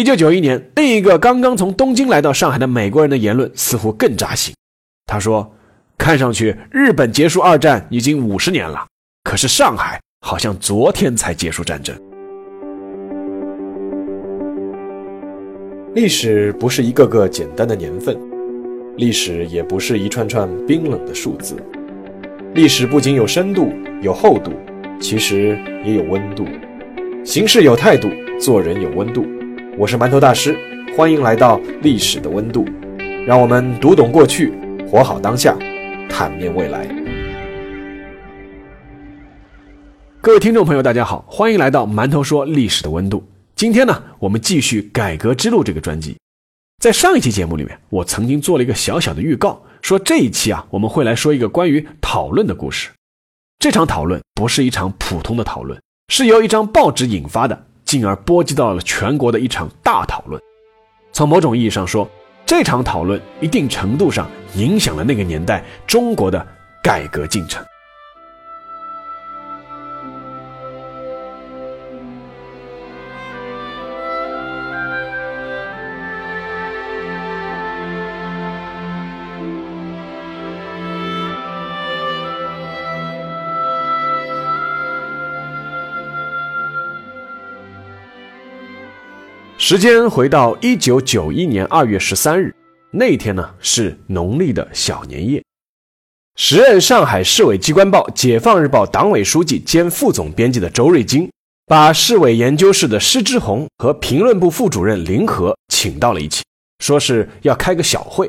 一九九一年，另一个刚刚从东京来到上海的美国人的言论似乎更扎心。他说：“看上去日本结束二战已经五十年了，可是上海好像昨天才结束战争。”历史不是一个个简单的年份，历史也不是一串串冰冷的数字。历史不仅有深度、有厚度，其实也有温度。行事有态度，做人有温度。我是馒头大师，欢迎来到历史的温度，让我们读懂过去，活好当下，坦面未来。各位听众朋友，大家好，欢迎来到馒头说历史的温度。今天呢，我们继续《改革之路》这个专辑。在上一期节目里面，我曾经做了一个小小的预告，说这一期啊，我们会来说一个关于讨论的故事。这场讨论不是一场普通的讨论，是由一张报纸引发的，进而波及到了全国的一场大讨论。从某种意义上说，这场讨论一定程度上影响了那个年代中国的改革进程。时间回到一九九一年二月十三日，那天呢是农历的小年夜。时任上海市委机关报《解放日报》党委书记兼副总编辑的周瑞金，把市委研究室的施之红和评论部副主任林和请到了一起，说是要开个小会。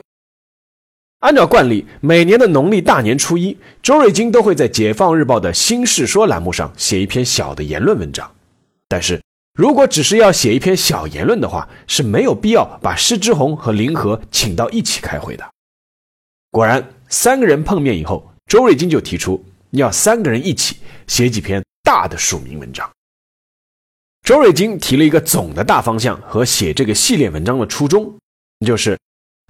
按照惯例，每年的农历大年初一，周瑞金都会在《解放日报》的新事说栏目上写一篇小的言论文章，但是。如果只是要写一篇小言论的话，是没有必要把施之鸿和林和请到一起开会的。果然，三个人碰面以后，周瑞金就提出要三个人一起写几篇大的署名文章。周瑞金提了一个总的大方向和写这个系列文章的初衷，就是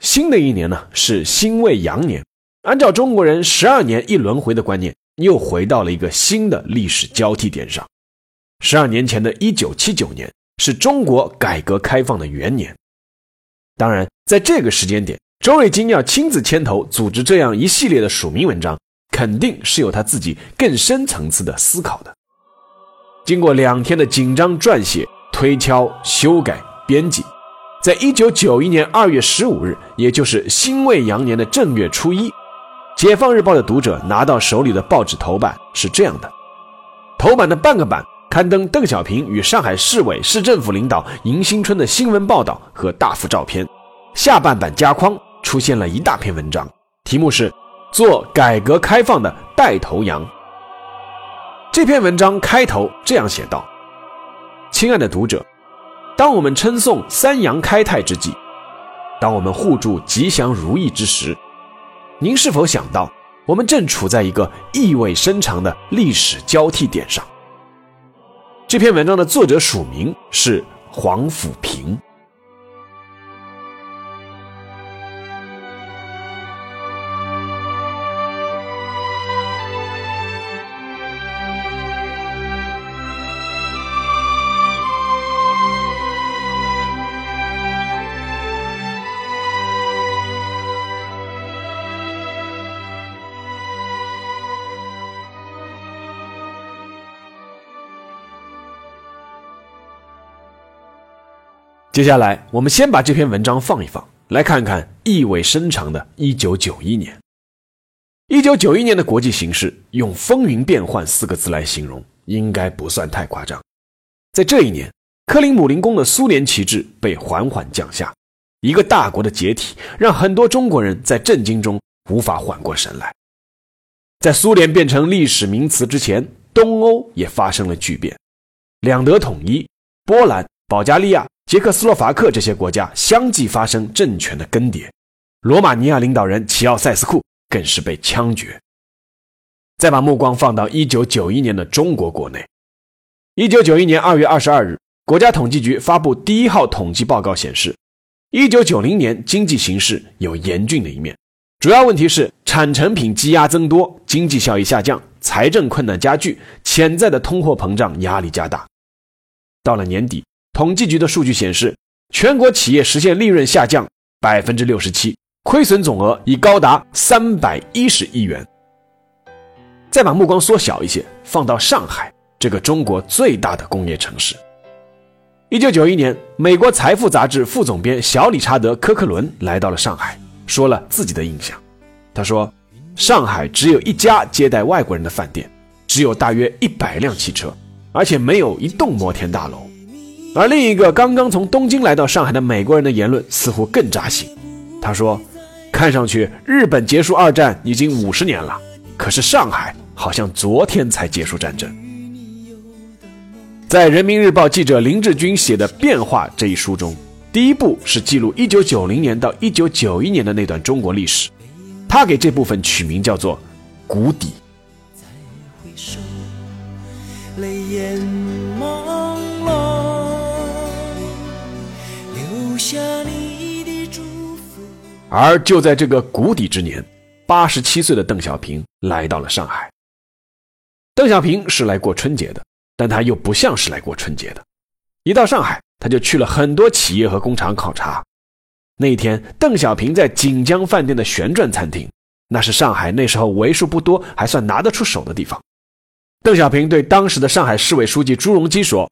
新的一年呢是辛未羊年，按照中国人十二年一轮回的观念，又回到了一个新的历史交替点上。十二年前的一九七九年是中国改革开放的元年。当然，在这个时间点，周瑞金要亲自牵头组织这样一系列的署名文章，肯定是有他自己更深层次的思考的。经过两天的紧张撰写、推敲、修改、编辑，在一九九一年二月十五日，也就是辛未羊年的正月初一，《解放日报》的读者拿到手里的报纸头版是这样的：头版的半个版。刊登邓小平与上海市委市政府领导迎新春的新闻报道和大幅照片，下半版加框出现了一大篇文章，题目是“做改革开放的带头羊”。这篇文章开头这样写道：“亲爱的读者，当我们称颂三阳开泰之际，当我们互助吉祥如意之时，您是否想到，我们正处在一个意味深长的历史交替点上？”这篇文章的作者署名是黄甫平。接下来，我们先把这篇文章放一放，来看看意味深长的1991年。1991年的国际形势，用“风云变幻”四个字来形容，应该不算太夸张。在这一年，克林姆林宫的苏联旗帜被缓缓降下，一个大国的解体，让很多中国人在震惊中无法缓过神来。在苏联变成历史名词之前，东欧也发生了巨变，两德统一，波兰、保加利亚。捷克斯洛伐克这些国家相继发生政权的更迭，罗马尼亚领导人齐奥塞斯库更是被枪决。再把目光放到一九九一年的中国国内，一九九一年二月二十二日，国家统计局发布第一号统计报告显示，一九九零年经济形势有严峻的一面，主要问题是产成品积压增多，经济效益下降，财政困难加剧，潜在的通货膨胀压力加大。到了年底。统计局的数据显示，全国企业实现利润下降百分之六十七，亏损总额已高达三百一十亿元。再把目光缩小一些，放到上海这个中国最大的工业城市。一九九一年，美国财富杂志副总编小理查德·科克伦来到了上海，说了自己的印象。他说：“上海只有一家接待外国人的饭店，只有大约一百辆汽车，而且没有一栋摩天大楼。”而另一个刚刚从东京来到上海的美国人的言论似乎更扎心。他说：“看上去日本结束二战已经五十年了，可是上海好像昨天才结束战争。”在人民日报记者林志军写的《变化》这一书中，第一部是记录1990年到1991年的那段中国历史，他给这部分取名叫做“谷底泪眼朦胧”。而就在这个谷底之年，八十七岁的邓小平来到了上海。邓小平是来过春节的。但他又不像是来过春节的。一到上海，他就去了很多企业和工厂考察。那一天，邓小平在锦江饭店的旋转餐厅，那是上海那时候为数不多还算拿得出手的地方。邓小平对当时的上海市委书记朱镕基说：“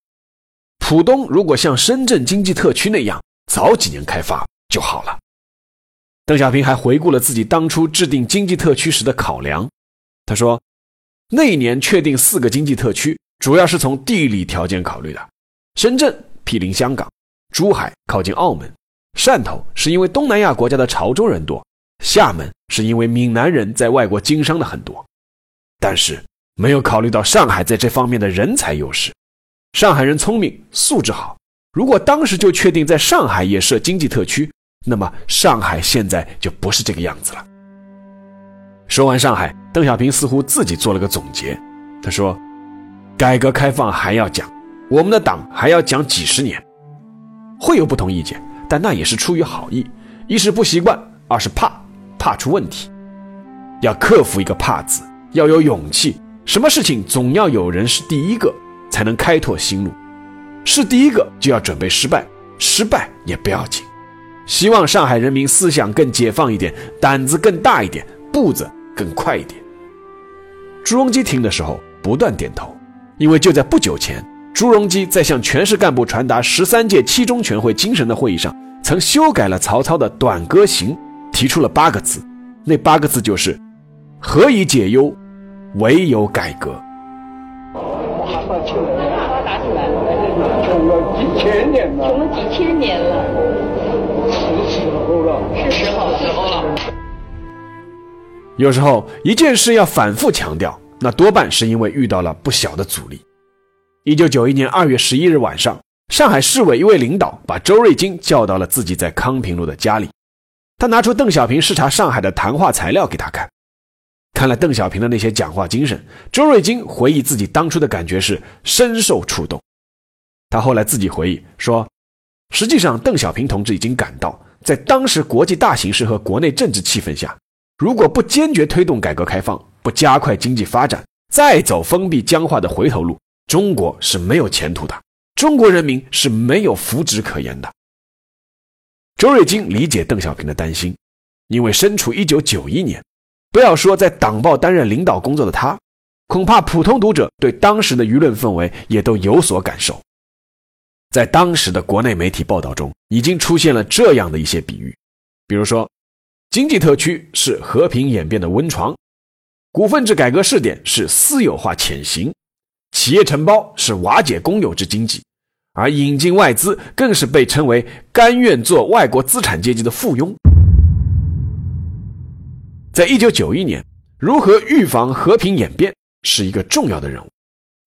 浦东如果像深圳经济特区那样，早几年开发就好了。”邓小平还回顾了自己当初制定经济特区时的考量。他说：“那一年确定四个经济特区。”主要是从地理条件考虑的，深圳毗邻香港，珠海靠近澳门，汕头是因为东南亚国家的潮州人多，厦门是因为闽南人在外国经商的很多，但是没有考虑到上海在这方面的人才优势。上海人聪明，素质好，如果当时就确定在上海也设经济特区，那么上海现在就不是这个样子了。说完上海，邓小平似乎自己做了个总结，他说。改革开放还要讲，我们的党还要讲几十年，会有不同意见，但那也是出于好意。一是不习惯，二是怕，怕出问题。要克服一个“怕”字，要有勇气。什么事情总要有人是第一个，才能开拓新路。是第一个就要准备失败，失败也不要紧。希望上海人民思想更解放一点，胆子更大一点，步子更快一点。朱镕基听的时候不断点头。因为就在不久前，朱镕基在向全市干部传达十三届七中全会精神的会议上，曾修改了曹操的《短歌行》，提出了八个字，那八个字就是“何以解忧，唯有改革”。穷了几千年了，穷了几千年了，是时候了，是时候，时候了。有时候一件事要反复强调。那多半是因为遇到了不小的阻力。一九九一年二月十一日晚上，上海市委一位领导把周瑞金叫到了自己在康平路的家里，他拿出邓小平视察上海的谈话材料给他看。看了邓小平的那些讲话精神，周瑞金回忆自己当初的感觉是深受触动。他后来自己回忆说，实际上邓小平同志已经感到，在当时国际大形势和国内政治气氛下，如果不坚决推动改革开放，不加快经济发展，再走封闭僵化的回头路，中国是没有前途的，中国人民是没有福祉可言的。周瑞金理解邓小平的担心，因为身处一九九一年，不要说在党报担任领导工作的他，恐怕普通读者对当时的舆论氛围也都有所感受。在当时的国内媒体报道中，已经出现了这样的一些比喻，比如说，经济特区是和平演变的温床。股份制改革试点是私有化潜行，企业承包是瓦解公有制经济，而引进外资更是被称为甘愿做外国资产阶级的附庸。在一九九一年，如何预防和平演变是一个重要的任务，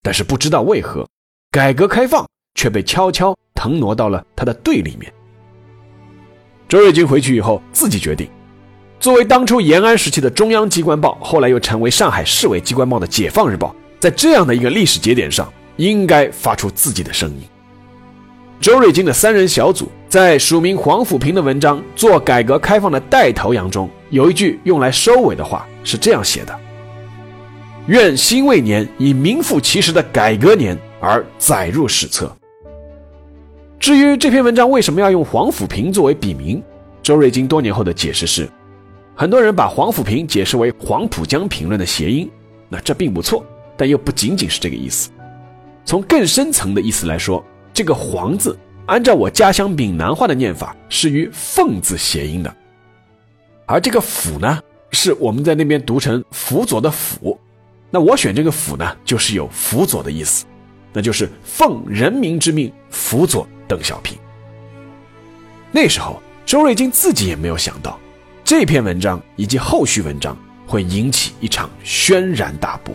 但是不知道为何，改革开放却被悄悄腾挪到了他的对立面。周瑞金回去以后，自己决定。作为当初延安时期的中央机关报，后来又成为上海市委机关报的《解放日报》，在这样的一个历史节点上，应该发出自己的声音。周瑞金的三人小组在署名黄甫平的文章《做改革开放的带头羊》中，有一句用来收尾的话是这样写的：“愿辛未年以名副其实的改革年而载入史册。”至于这篇文章为什么要用黄甫平作为笔名，周瑞金多年后的解释是：很多人把黄甫平解释为黄浦江评论的谐音，那这并不错，但又不仅仅是这个意思。从更深层的意思来说，这个“黄”字，按照我家乡闽南话的念法，是与“凤”字谐音的，而这个“辅”呢，是我们在那边读成“辅佐”的“辅”，那我选这个“辅”呢，就是有辅佐的意思，那就是奉人民之命辅佐邓小平。那时候，周瑞金自己也没有想到，这篇文章以及后续文章会引起一场轩然大波。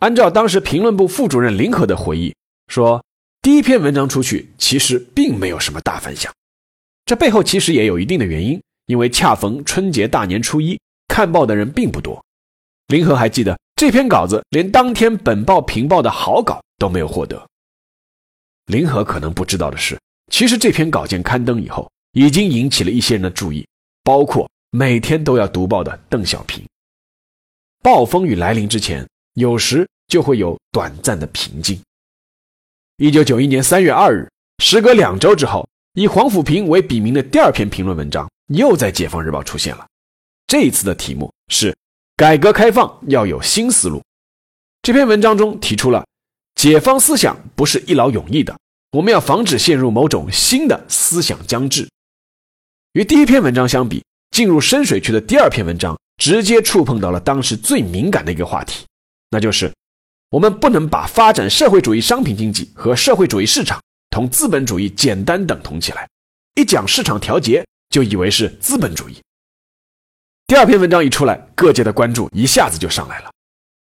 按照当时评论部副主任林和的回忆说，第一篇文章出去其实并没有什么大反响，这背后其实也有一定的原因，因为恰逢春节大年初一，看报的人并不多。林和还记得这篇稿子连当天本报评报的好稿都没有获得。林和可能不知道的是，其实这篇稿件刊登以后，已经引起了一些人的注意，包括每天都要读报的邓小平。暴风雨来临之前。有时就会有短暂的平静。一九九一年三月二日，时隔两周之后，以黄甫平为笔名的第二篇评论文章又在《解放日报》出现了。这一次的题目是“改革开放要有新思路”。这篇文章中提出了，解放思想不是一劳永逸的，我们要防止陷入某种新的思想僵滞。与第一篇文章相比，进入深水区的第二篇文章直接触碰到了当时最敏感的一个话题。那就是，我们不能把发展社会主义商品经济和社会主义市场同资本主义简单等同起来，一讲市场调节就以为是资本主义。第二篇文章一出来，各界的关注一下子就上来了，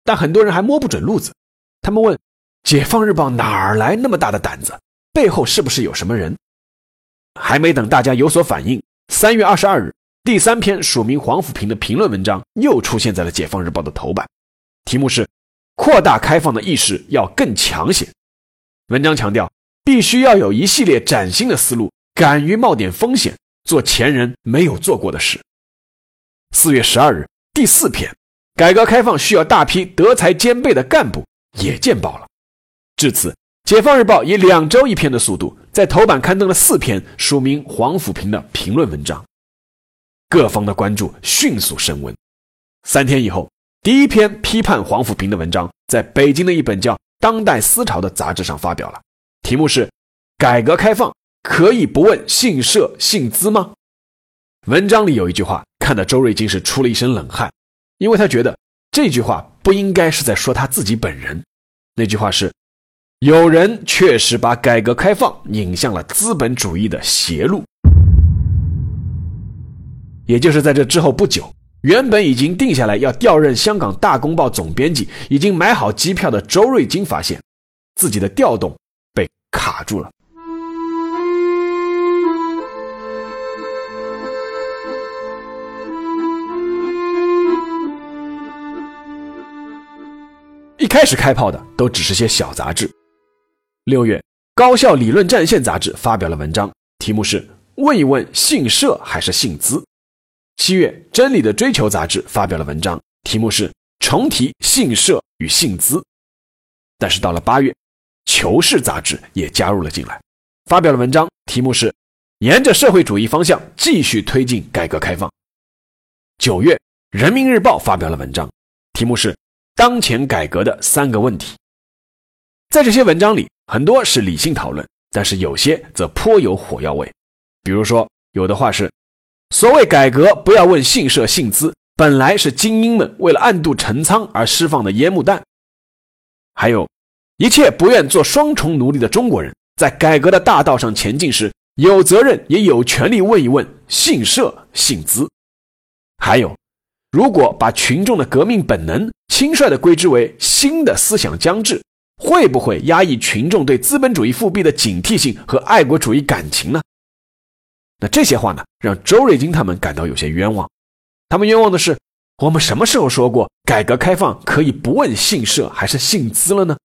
但很多人还摸不准路子。他们问：解放日报哪儿来那么大的胆子？背后是不是有什么人？还没等大家有所反应，三月二十二日，第三篇署名黄甫平的评论文章又出现在了解放日报的头版。题目是“扩大开放的意识要更强些”。文章强调，必须要有一系列崭新的思路，敢于冒点风险，做前人没有做过的事。四月十二日，第四篇“改革开放需要大批德才兼备的干部”也见报了。至此，《解放日报》以两周一篇的速度，在头版刊登了四篇署名黄甫平的评论文章，各方的关注迅速升温。三天以后。第一篇批判黄甫平的文章，在北京的一本叫《当代思潮》的杂志上发表了，题目是“改革开放可以不问姓社姓资吗？”文章里有一句话，看得周瑞金是出了一身冷汗，因为他觉得这句话不应该是在说他自己本人。那句话是：“有人确实把改革开放引向了资本主义的邪路。”也就是在这之后不久。原本已经定下来要调任香港大公报总编辑、已经买好机票的周瑞金发现，自己的调动卡住了。一开始开炮的都只是些小杂志。六月，《高校理论战线》杂志发表了文章，题目是“问一问姓社还是姓资”。七月，《真理的追求》杂志发表了文章，题目是“重提姓社与姓资”。但是到了八月，《求是》杂志也加入了进来，发表了文章，题目是“沿着社会主义方向继续推进改革开放”。九月，《人民日报》发表了文章，题目是“当前改革的三个问题”。在这些文章里，很多是理性讨论，但是有些则颇有火药味。比如说，有的话是。所谓改革，不要问姓社姓资，本来是精英们为了暗度陈仓而释放的烟幕弹。还有，一切不愿做双重奴隶的中国人，在改革的大道上前进时，有责任也有权利问一问姓社姓资。还有，如果把群众的革命本能轻率地归之为新的思想将至，会不会压抑群众对资本主义复辟的警惕性和爱国主义感情呢？那这些话呢，让周瑞金他们感到有些冤枉。他们冤枉的是，我们什么时候说过改革开放可以不问姓社还是姓资了呢？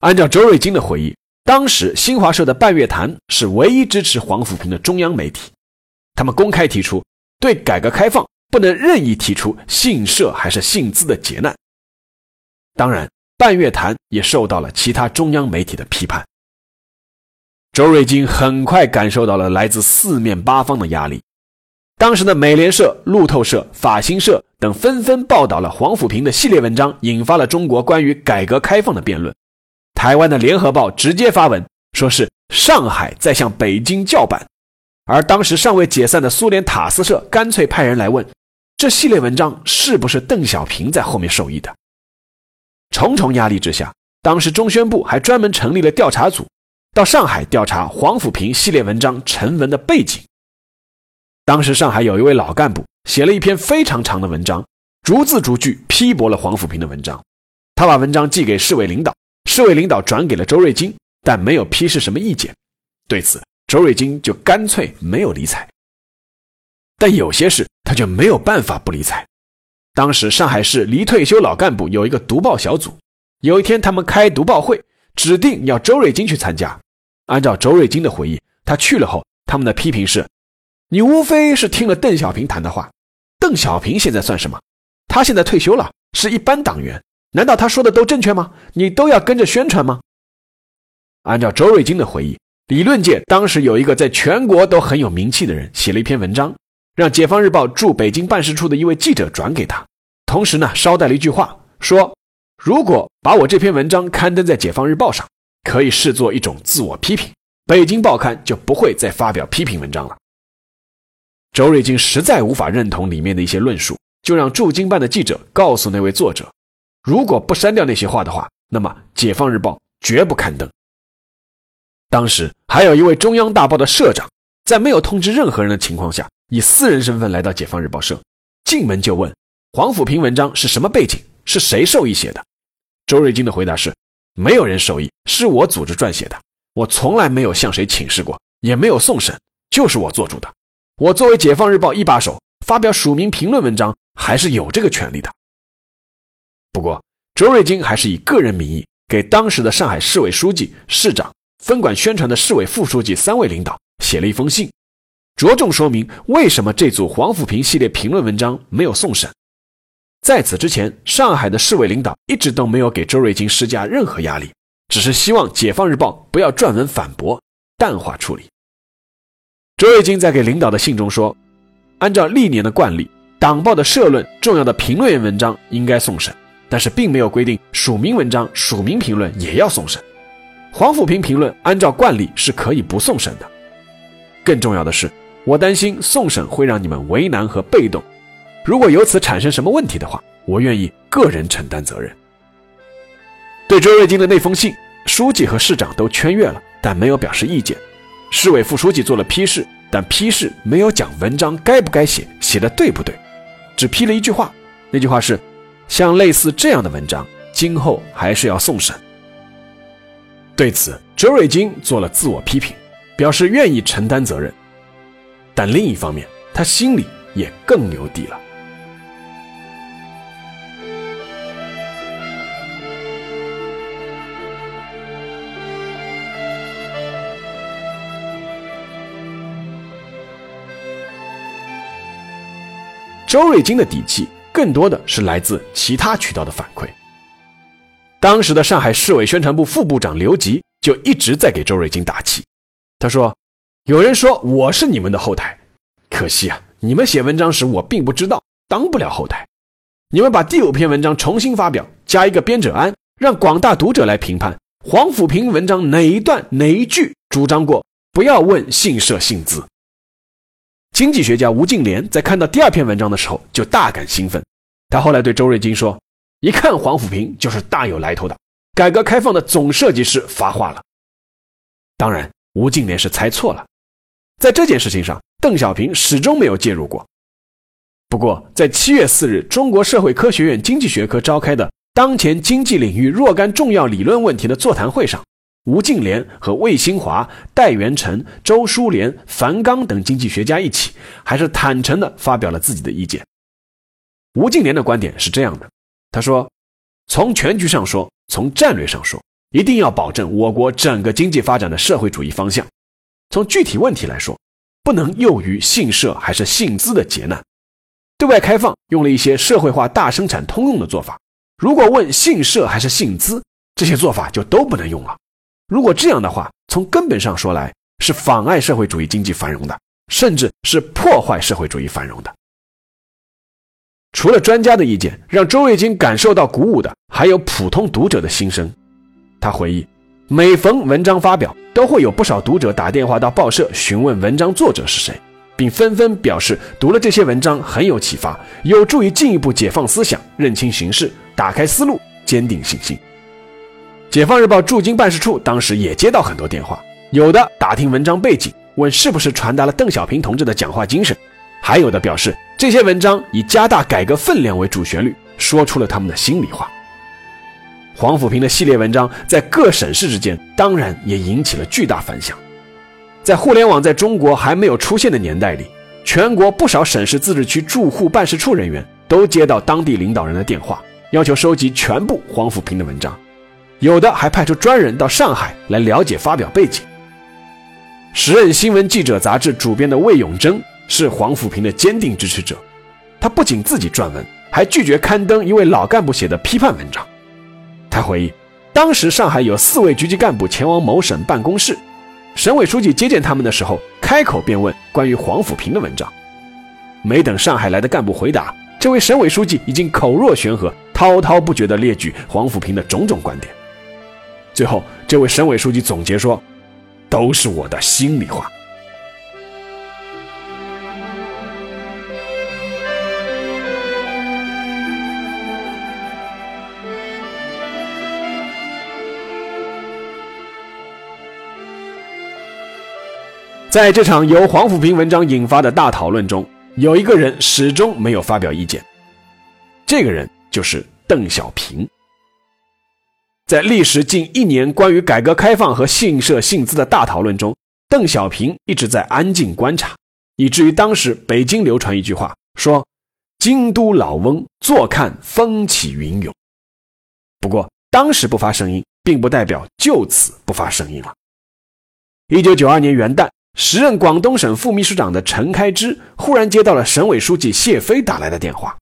按照周瑞金的回忆，当时新华社的半月谈是唯一支持黄甫平的中央媒体，他们公开提出对改革开放不能任意提出姓社还是姓资的劫难。当然，半月谈也受到了其他中央媒体的批判。周瑞金很快感受到了来自四面八方的压力。当时的美联社、路透社、法新社等纷纷报道了黄甫平的系列文章，引发了中国关于改革开放的辩论。台湾的联合报直接发文说是上海在向北京叫板，而当时尚未解散的苏联塔斯社干脆派人来问，这系列文章是不是邓小平在后面授意的？重重压力之下，当时中宣部还专门成立了调查组。到上海调查黄甫平系列文章成文的背景。当时上海有一位老干部写了一篇非常长的文章，逐字逐句批驳了黄甫平的文章。他把文章寄给市委领导，市委领导转给了周瑞金，但没有批示什么意见。对此，周瑞金就干脆没有理睬。但有些事他就没有办法不理睬。当时上海市离退休老干部有一个读报小组，有一天他们开读报会。指定要周瑞金去参加。按照周瑞金的回忆，他去了后，他们的批评是：你无非是听了邓小平谈的话。邓小平现在算什么？他现在退休了，是一般党员。难道他说的都正确吗？你都要跟着宣传吗？按照周瑞金的回忆，理论界当时有一个在全国都很有名气的人，写了一篇文章，让《解放日报》驻北京办事处的一位记者转给他，同时呢，捎带了一句话，说。如果把我这篇文章刊登在《解放日报》上，可以视作一种自我批评，北京报刊就不会再发表批评文章了。周瑞金实在无法认同里面的一些论述，就让驻京办的记者告诉那位作者，如果不删掉那些话的话，那么《解放日报》绝不刊登。当时还有一位中央大报的社长，在没有通知任何人的情况下，以私人身份来到《解放日报》社，进门就问黄甫平文章是什么背景，是谁授意写的。周瑞金的回答是：没有人授意，是我组织撰写的。我从来没有向谁请示过，也没有送审，就是我做主的。我作为《解放日报》一把手，发表署名评论文章，还是有这个权利的。不过，周瑞金还是以个人名义给当时的上海市委书记、市长、分管宣传的市委副书记三位领导写了一封信，着重说明为什么这组黄甫平系列评论文章没有送审。在此之前，上海的市委领导一直都没有给周瑞金施加任何压力，只是希望《解放日报》不要撰文反驳，淡化处理。周瑞金在给领导的信中说：“按照历年的惯例，党报的社论、重要的评论员文章应该送审，但是并没有规定署名文章、署名评论也要送审。黄甫平评论按照惯例是可以不送审的。更重要的是，我担心送审会让你们为难和被动。”如果由此产生什么问题的话，我愿意个人承担责任。对周瑞金的那封信，书记和市长都圈阅了，但没有表示意见。市委副书记做了批示，但批示没有讲文章该不该写，写的对不对，只批了一句话。那句话是：像类似这样的文章，今后还是要送审。对此，周瑞金做了自我批评，表示愿意承担责任。但另一方面，他心里也更有底了。周瑞金的底气更多的是来自其他渠道的反馈。当时的上海市委宣传部副部长刘吉就一直在给周瑞金打气。他说：“有人说我是你们的后台，可惜啊，你们写文章时我并不知道，当不了后台。你们把第五篇文章重新发表，加一个编者安，让广大读者来评判黄甫平文章哪一段哪一句主张过不要问姓社姓资。”经济学家吴敬琏在看到第二篇文章的时候就大感兴奋。他后来对周瑞金说：“一看黄甫平就是大有来头的，改革开放的总设计师发话了。”当然，吴敬琏是猜错了。在这件事情上，邓小平始终没有介入过。不过，在七月四日中国社会科学院经济学科召开的当前经济领域若干重要理论问题的座谈会上。吴敬琏和魏新华、戴元成、周书莲、樊纲等经济学家一起，还是坦诚地发表了自己的意见。吴敬琏的观点是这样的：他说，从全局上说，从战略上说，一定要保证我国整个经济发展的社会主义方向；从具体问题来说，不能囿于姓社还是姓资的劫难。对外开放用了一些社会化大生产通用的做法，如果问姓社还是姓资，这些做法就都不能用了。如果这样的话，从根本上说来，是妨碍社会主义经济繁荣的，甚至是破坏社会主义繁荣的。除了专家的意见让周瑞金感受到鼓舞的，还有普通读者的心声。他回忆，每逢文章发表，都会有不少读者打电话到报社询问文章作者是谁，并纷纷表示读了这些文章很有启发，有助于进一步解放思想、认清形势、打开思路、坚定信心。解放日报驻京办事处当时也接到很多电话，有的打听文章背景，问是不是传达了邓小平同志的讲话精神，还有的表示。这些文章以加大改革分量为主旋律，说出了他们的心里话。黄甫平的系列文章在各省市之间，当然也引起了巨大反响。在互联网在中国还没有出现的年代里，全国不少省市自治区驻沪办事处人员都接到当地领导人的电话，要求收集全部黄甫平的文章，有的还派出专人到上海来了解发表背景。时任新闻记者杂志主编的魏永贞。是黄甫平的坚定支持者，他不仅自己撰文，还拒绝刊登一位老干部写的批判文章。他回忆，当时上海有四位局级干部前往某省办公室，省委书记接见他们的时候，开口便问关于黄甫平的文章。没等上海来的干部回答，这位省委书记已经口若悬河，滔滔不绝地列举黄甫平的种种观点。最后，这位省委书记总结说：“都是我的心里话。”在这场由黄甫平文章引发的大讨论中，有一个人始终没有发表意见，这个人就是邓小平。在历时近一年关于改革开放和姓社姓资的大讨论中，邓小平一直在安静观察，以至于当时北京流传一句话，说：“京都老翁坐看风起云涌。”不过当时不发声音，并不代表就此不发声音了。一九九二年元旦。时任广东省副秘书长的陈开枝忽然接到了省委书记谢飞打来的电话。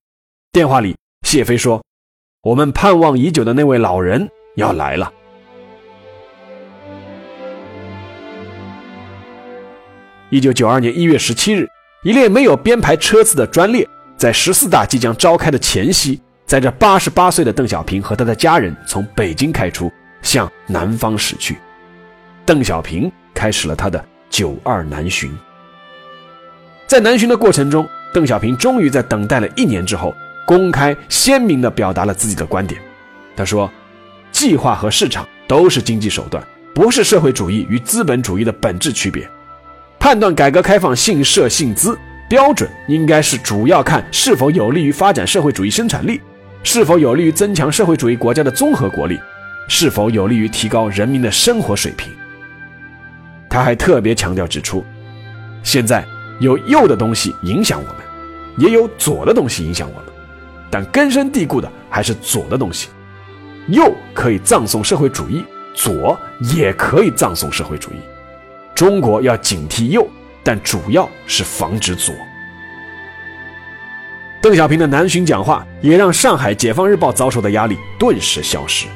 电话里，谢飞说：“我们盼望已久的那位老人要来了。”一九九二年一月十七日，一列没有编排车次的专列，在十四大即将召开的前夕，载着八十八岁的邓小平和他的家人从北京开出，向南方驶去。邓小平开始了他的。九二南巡，在南巡的过程中，邓小平终于在等待了一年之后，公开鲜明地表达了自己的观点。他说：“计划和市场都是经济手段，不是社会主义与资本主义的本质区别。判断改革开放姓社姓资标准，应该是主要看是否有利于发展社会主义生产力，是否有利于增强社会主义国家的综合国力，是否有利于提高人民的生活水平。”他还特别强调指出，现在有右的东西影响我们，也有左的东西影响我们，但根深蒂固的还是左的东西。右可以葬送社会主义，左也可以葬送社会主义。中国要警惕右，但主要是防止左。邓小平的南巡讲话也让上海《解放日报》遭受的压力顿时消失。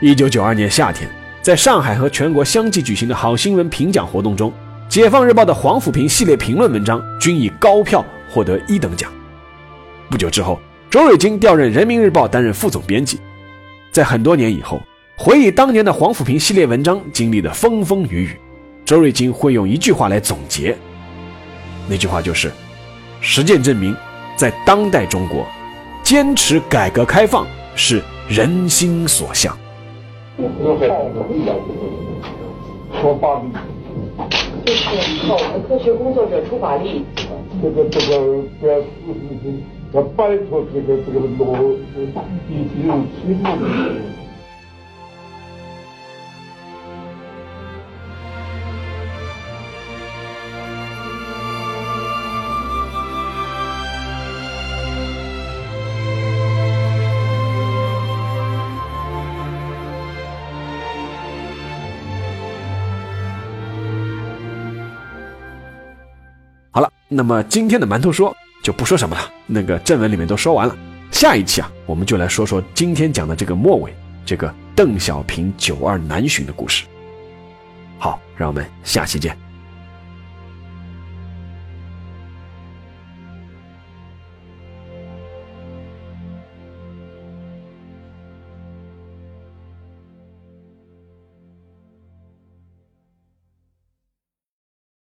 一九九二年夏天。在上海和全国相继举行的好新闻评奖活动中，《解放日报》的黄甫平系列评论文章均以高票获得一等奖。不久之后，周瑞金调任《人民日报》担任副总编辑。在很多年以后，回忆当年的黄甫平系列文章经历的风风雨雨，周瑞金会用一句话来总结。那句话就是：“实践证明，在当代中国，坚持改革开放是人心所向。”说法律，就是好的科学工作者出法力。这个这个要拜托这个这个罗已经有七号的时好了那么今天的馒头说就不说什么了，那个正文里面都说完了。下一期啊，我们就来说说今天讲的这个末尾，这个邓小平九二南巡的故事。好，让我们下期见。